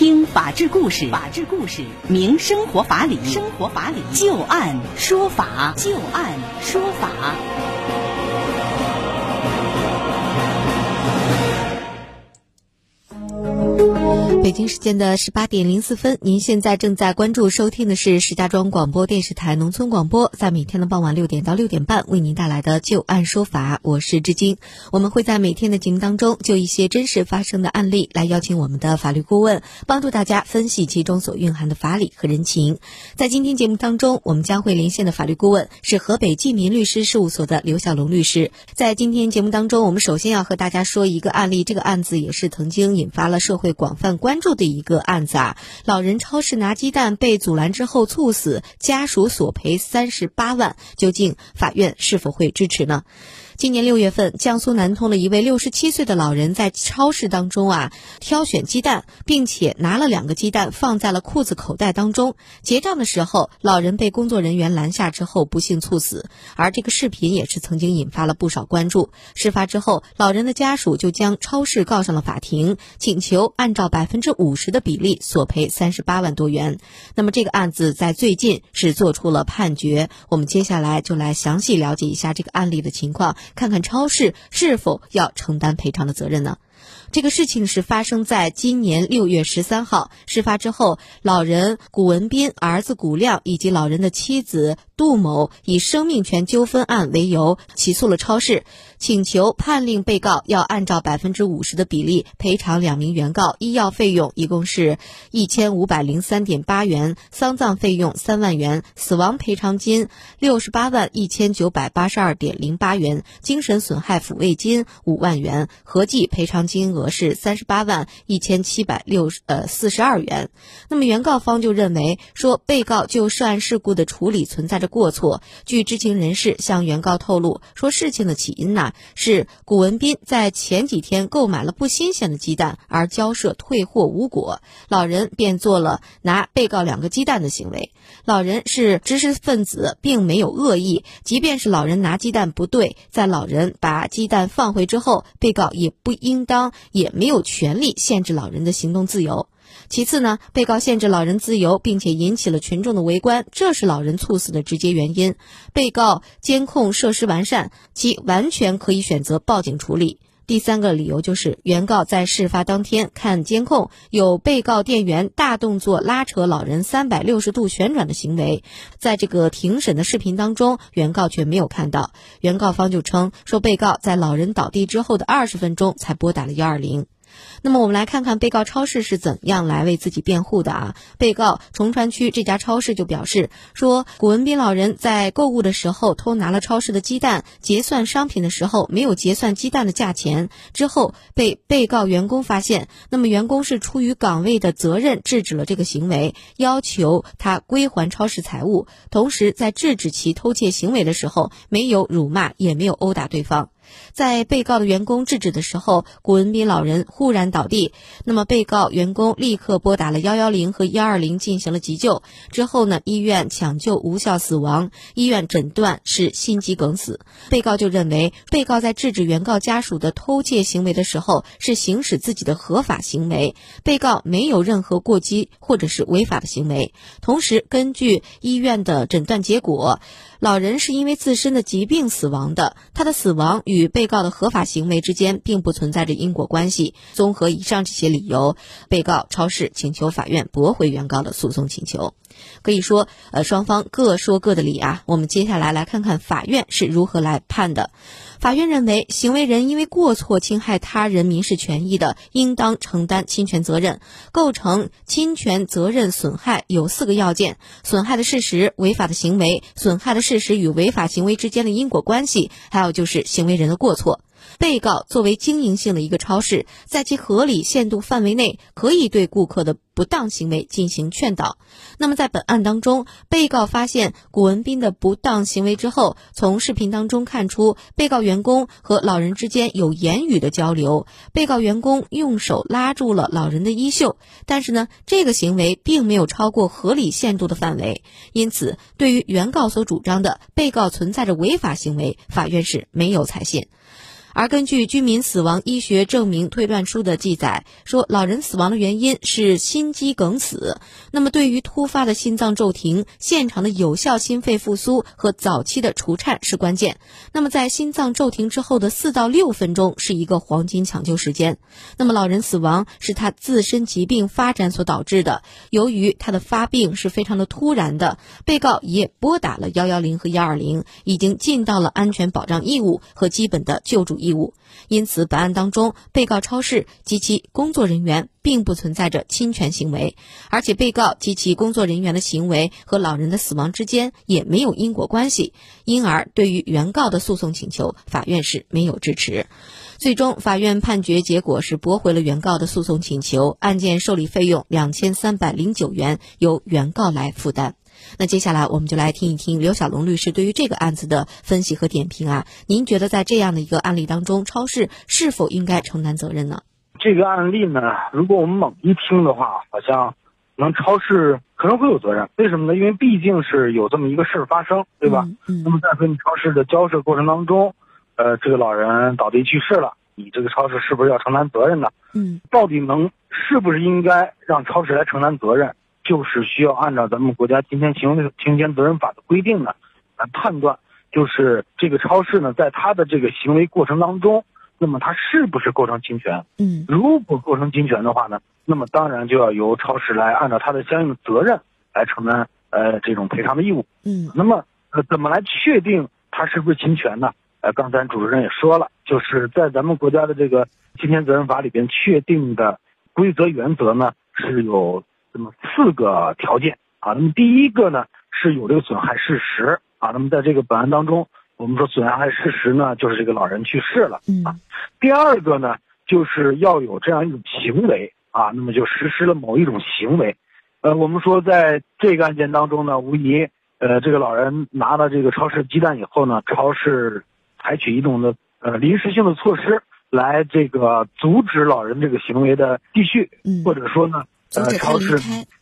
听法治故事，法治故事，明生活法理，生活法理，就案说法，就案说法。北京时间的十八点零四分，您现在正在关注收听的是石家庄广播电视台农村广播，在每天的傍晚六点到六点半为您带来的就案说法，我是志晶。我们会在每天的节目当中就一些真实发生的案例来邀请我们的法律顾问，帮助大家分析其中所蕴含的法理和人情。在今天节目当中，我们将会连线的法律顾问是河北济民律师事务所的刘小龙律师。在今天节目当中，我们首先要和大家说一个案例，这个案子也是曾经引发了社会广泛关。住的一个案子啊，老人超市拿鸡蛋被阻拦之后猝死，家属索赔三十八万，究竟法院是否会支持呢？今年六月份，江苏南通的一位六十七岁的老人在超市当中啊挑选鸡蛋，并且拿了两个鸡蛋放在了裤子口袋当中。结账的时候，老人被工作人员拦下之后不幸猝死。而这个视频也是曾经引发了不少关注。事发之后，老人的家属就将超市告上了法庭，请求按照百分之五十的比例索赔三十八万多元。那么这个案子在最近是做出了判决。我们接下来就来详细了解一下这个案例的情况。看看超市是否要承担赔偿的责任呢？这个事情是发生在今年六月十三号。事发之后，老人谷文斌、儿子谷亮以及老人的妻子杜某以生命权纠纷案为由起诉了超市，请求判令被告要按照百分之五十的比例赔偿两名原告医药费用，一共是一千五百零三点八元，丧葬费用三万元，死亡赔偿金六十八万一千九百八十二点零八元，精神损害抚慰金五万元，合计赔偿金额。是三十八万一千七百六十呃四十二元，那么原告方就认为说被告就涉案事故的处理存在着过错。据知情人士向原告透露说，事情的起因呢是古文斌在前几天购买了不新鲜的鸡蛋，而交涉退货无果，老人便做了拿被告两个鸡蛋的行为。老人是知识分子，并没有恶意，即便是老人拿鸡蛋不对，在老人把鸡蛋放回之后，被告也不应当。也没有权利限制老人的行动自由。其次呢，被告限制老人自由，并且引起了群众的围观，这是老人猝死的直接原因。被告监控设施完善，其完全可以选择报警处理。第三个理由就是，原告在事发当天看监控，有被告店员大动作拉扯老人三百六十度旋转的行为，在这个庭审的视频当中，原告却没有看到。原告方就称说，被告在老人倒地之后的二十分钟才拨打了幺二零。那么我们来看看被告超市是怎样来为自己辩护的啊？被告崇川区这家超市就表示说，古文斌老人在购物的时候偷拿了超市的鸡蛋，结算商品的时候没有结算鸡蛋的价钱，之后被被告员工发现，那么员工是出于岗位的责任制止了这个行为，要求他归还超市财物，同时在制止其偷窃行为的时候，没有辱骂，也没有殴打对方。在被告的员工制止的时候，古文斌老人忽然倒地。那么，被告员工立刻拨打了幺幺零和幺二零进行了急救。之后呢，医院抢救无效死亡，医院诊断是心肌梗死。被告就认为，被告在制止原告家属的偷窃行为的时候，是行使自己的合法行为，被告没有任何过激或者是违法的行为。同时，根据医院的诊断结果。老人是因为自身的疾病死亡的，他的死亡与与被告的合法行为之间并不存在着因果关系。综合以上这些理由，被告超市请求法院驳回原告的诉讼请求。可以说，呃，双方各说各的理啊。我们接下来来看看法院是如何来判的。法院认为，行为人因为过错侵害他人民事权益的，应当承担侵权责任。构成侵权责任损害有四个要件：损害的事实、违法的行为、损害的事实与违法行为之间的因果关系，还有就是行为人的过错。被告作为经营性的一个超市，在其合理限度范围内，可以对顾客的不当行为进行劝导。那么，在本案当中，被告发现古文斌的不当行为之后，从视频当中看出，被告员工和老人之间有言语的交流。被告员工用手拉住了老人的衣袖，但是呢，这个行为并没有超过合理限度的范围。因此，对于原告所主张的被告存在着违法行为，法院是没有采信。而根据居民死亡医学证明推断书的记载，说老人死亡的原因是心肌梗死。那么，对于突发的心脏骤停，现场的有效心肺复苏和早期的除颤是关键。那么，在心脏骤停之后的四到六分钟是一个黄金抢救时间。那么，老人死亡是他自身疾病发展所导致的。由于他的发病是非常的突然的，被告也拨打了幺幺零和幺二零，已经尽到了安全保障义务和基本的救助义。义务因此，本案当中，被告超市及其工作人员并不存在着侵权行为，而且被告及其工作人员的行为和老人的死亡之间也没有因果关系，因而对于原告的诉讼请求，法院是没有支持。最终，法院判决结果是驳回了原告的诉讼请求，案件受理费用两千三百零九元由原告来负担。那接下来我们就来听一听刘小龙律师对于这个案子的分析和点评啊。您觉得在这样的一个案例当中，超市是否应该承担责任呢？这个案例呢，如果我们猛一听的话，好像能超市可能会有责任。为什么呢？因为毕竟是有这么一个事儿发生，对吧？嗯。那么在和你超市的交涉过程当中，呃，这个老人倒地去世了，你这个超市是不是要承担责任呢？嗯。到底能是不是应该让超市来承担责任？就是需要按照咱们国家侵权行为侵权责任法的规定呢，来判断，就是这个超市呢，在他的这个行为过程当中，那么他是不是构成侵权？嗯，如果构成侵权的话呢，那么当然就要由超市来按照他的相应的责任来承担呃这种赔偿的义务。嗯，那么呃怎么来确定他是不是侵权呢？呃，刚才主持人也说了，就是在咱们国家的这个侵权责任法里边确定的规则原则呢是有。这么四个条件啊，那么第一个呢是有这个损害事实啊，那么在这个本案当中，我们说损害事实呢就是这个老人去世了啊。第二个呢就是要有这样一种行为啊，那么就实施了某一种行为，呃，我们说在这个案件当中呢，无疑呃这个老人拿了这个超市鸡蛋以后呢，超市采取一种的呃临时性的措施来这个阻止老人这个行为的继续，或者说呢。呃，超市，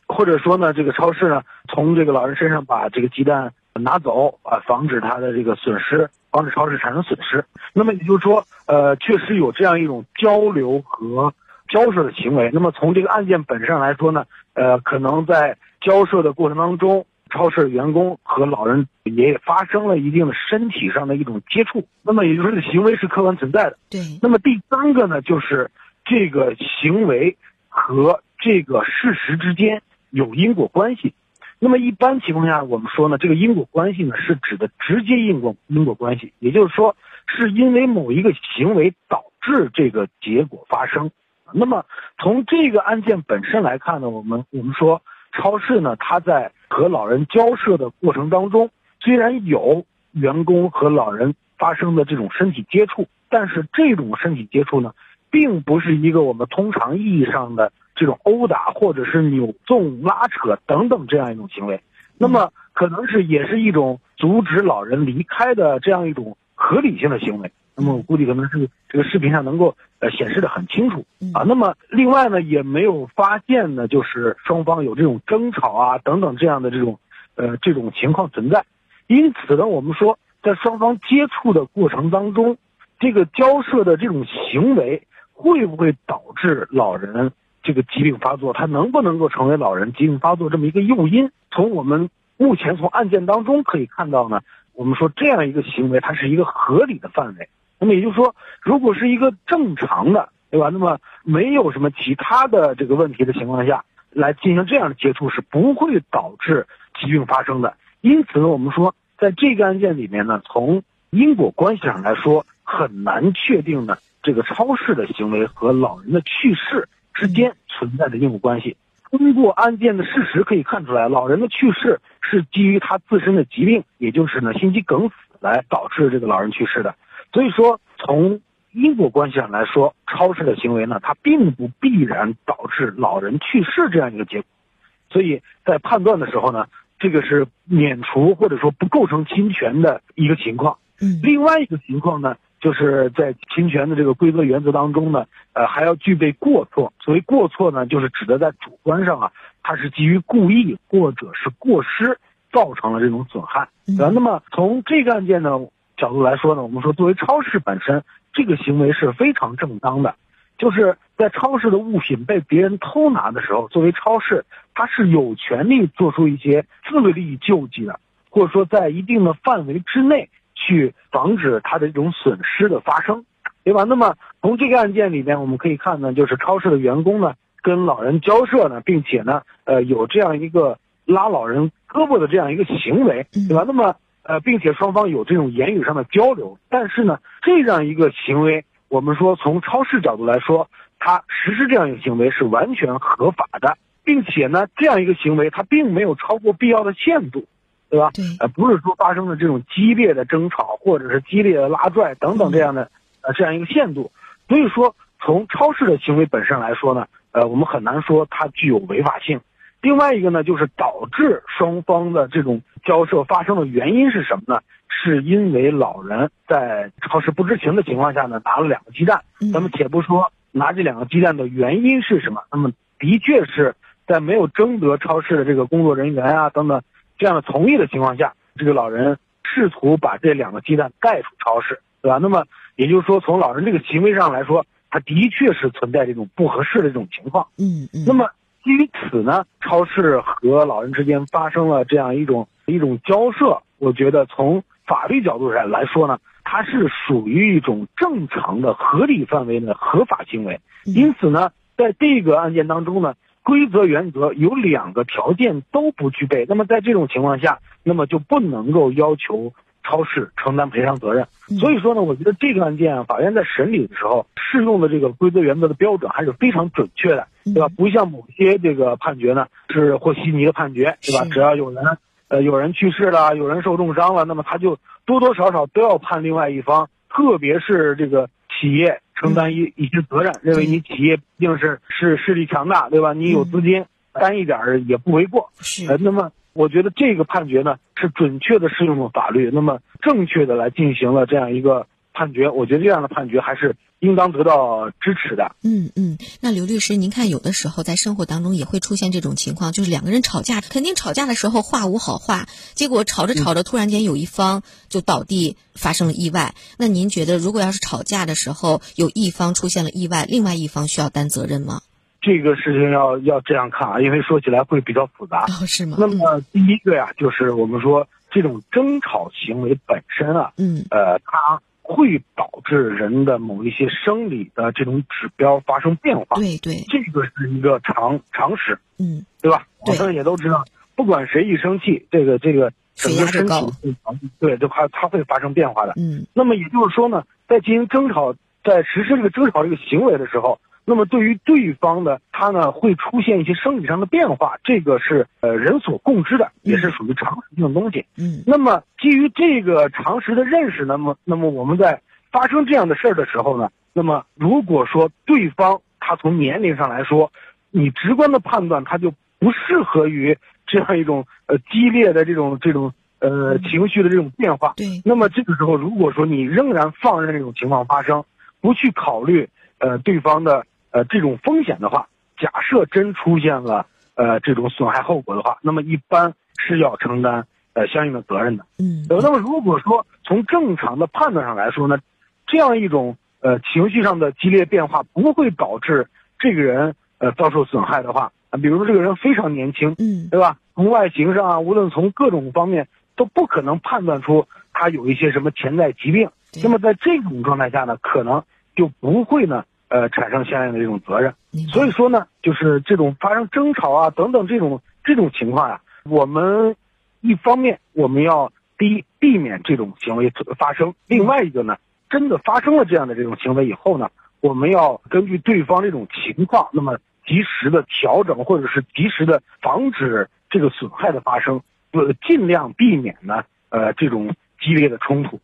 或者说呢，这个超市呢，从这个老人身上把这个鸡蛋拿走啊，防止他的这个损失，防止超市产生损失。那么也就是说，呃，确实有这样一种交流和交涉的行为。那么从这个案件本身上来说呢，呃，可能在交涉的过程当中，超市员工和老人也发生了一定的身体上的一种接触。那么也就是说，行为是客观存在的。对。那么第三个呢，就是这个行为和。这个事实之间有因果关系，那么一般情况下，我们说呢，这个因果关系呢是指的直接因果因果关系，也就是说，是因为某一个行为导致这个结果发生。那么从这个案件本身来看呢，我们我们说超市呢，它在和老人交涉的过程当中，虽然有员工和老人发生的这种身体接触，但是这种身体接触呢，并不是一个我们通常意义上的。这种殴打或者是扭纵、拉扯等等这样一种行为，那么可能是也是一种阻止老人离开的这样一种合理性的行为。那么我估计可能是这个视频上能够呃显示的很清楚啊。那么另外呢，也没有发现呢，就是双方有这种争吵啊等等这样的这种呃这种情况存在。因此呢，我们说在双方接触的过程当中，这个交涉的这种行为会不会导致老人？这个疾病发作，它能不能够成为老人疾病发作这么一个诱因？从我们目前从案件当中可以看到呢，我们说这样一个行为，它是一个合理的范围。那么也就是说，如果是一个正常的，对吧？那么没有什么其他的这个问题的情况下，来进行这样的接触是不会导致疾病发生的。因此呢，我们说在这个案件里面呢，从因果关系上来说，很难确定呢这个超市的行为和老人的去世。之间存在的因果关系，通过案件的事实可以看出来，老人的去世是基于他自身的疾病，也就是呢心肌梗死来导致这个老人去世的。所以说，从因果关系上来说，超市的行为呢，它并不必然导致老人去世这样一个结果。所以在判断的时候呢，这个是免除或者说不构成侵权的一个情况。嗯，另外一个情况呢。就是在侵权的这个规则原则当中呢，呃，还要具备过错。所谓过错呢，就是指的在主观上啊，它是基于故意或者是过失造成了这种损害，对吧？那么从这个案件呢角度来说呢，我们说作为超市本身，这个行为是非常正当的。就是在超市的物品被别人偷拿的时候，作为超市，它是有权利做出一些自利救济的，或者说在一定的范围之内去防止它的这种损失的发生，对吧？那么从这个案件里面我们可以看呢，就是超市的员工呢跟老人交涉呢，并且呢，呃，有这样一个拉老人胳膊的这样一个行为，对吧？那么呃，并且双方有这种言语上的交流，但是呢，这样一个行为。我们说，从超市角度来说，他实施这样一个行为是完全合法的，并且呢，这样一个行为他并没有超过必要的限度，对吧？对，呃，不是说发生了这种激烈的争吵或者是激烈的拉拽等等这样的呃这样一个限度。所以说，从超市的行为本身来说呢，呃，我们很难说它具有违法性。另外一个呢，就是导致双方的这种交涉发生的原因是什么呢？是因为老人在超市不知情的情况下呢，拿了两个鸡蛋。咱们且不说拿这两个鸡蛋的原因是什么，那么的确是在没有征得超市的这个工作人员啊等等这样的同意的情况下，这个老人试图把这两个鸡蛋带出超市，对吧？那么也就是说，从老人这个行为上来说，他的确是存在这种不合适的这种情况。嗯嗯。那么基于此呢，超市和老人之间发生了这样一种一种交涉，我觉得从。法律角度上来说呢，它是属于一种正常的合理范围的合法行为。因此呢，在这个案件当中呢，规则原则有两个条件都不具备。那么在这种情况下，那么就不能够要求超市承担赔偿责任。所以说呢，我觉得这个案件啊，法院在审理的时候适用的这个规则原则的标准还是非常准确的，对吧？不像某些这个判决呢是和稀泥的判决，对吧？只要有人。呃，有人去世了，有人受重伤了，那么他就多多少少都要判另外一方，特别是这个企业承担一一些责任，认为你企业毕竟是是势力强大，对吧？你有资金，担一点也不为过。是。呃，那么我觉得这个判决呢，是准确的适用了法律，那么正确的来进行了这样一个。判决，我觉得这样的判决还是应当得到支持的。嗯嗯，那刘律师，您看，有的时候在生活当中也会出现这种情况，就是两个人吵架，肯定吵架的时候话无好话，结果吵着吵着，突然间有一方就倒地，发生了意外。那您觉得，如果要是吵架的时候有一方出现了意外，另外一方需要担责任吗？这个事情要要这样看啊，因为说起来会比较复杂。哦，是吗？那么第一个呀，就是我们说这种争吵行为本身啊，嗯，呃，它。会导致人的某一些生理的这种指标发生变化，对对，这个是一个常常识，嗯，对吧？我们也都知道，不管谁一生气，这个这个整个身体对，就它它会发生变化的，嗯。那么也就是说呢，在进行争吵，在实施这个争吵这个行为的时候。那么对于对方的他呢，会出现一些生理上的变化，这个是呃人所共知的，也是属于常识性的东西。嗯。那么基于这个常识的认识，那么那么我们在发生这样的事儿的时候呢，那么如果说对方他从年龄上来说，你直观的判断他就不适合于这样一种呃激烈的这种这种呃情绪的这种变化。对。那么这个时候，如果说你仍然放任这种情况发生，不去考虑呃对方的。呃，这种风险的话，假设真出现了呃这种损害后果的话，那么一般是要承担呃相应的责任的。嗯。那么如果说从正常的判断上来说呢，这样一种呃情绪上的激烈变化不会导致这个人呃遭受损害的话，啊，比如说这个人非常年轻，嗯，对吧？从外形上啊，无论从各种方面都不可能判断出他有一些什么潜在疾病。那么在这种状态下呢，可能就不会呢。呃，产生相应的这种责任，所以说呢，就是这种发生争吵啊等等这种这种情况呀，我们一方面我们要第一避免这种行为发生，另外一个呢，真的发生了这样的这种行为以后呢，我们要根据对方这种情况，那么及时的调整或者是及时的防止这个损害的发生，呃，尽量避免呢呃这种激烈的冲突。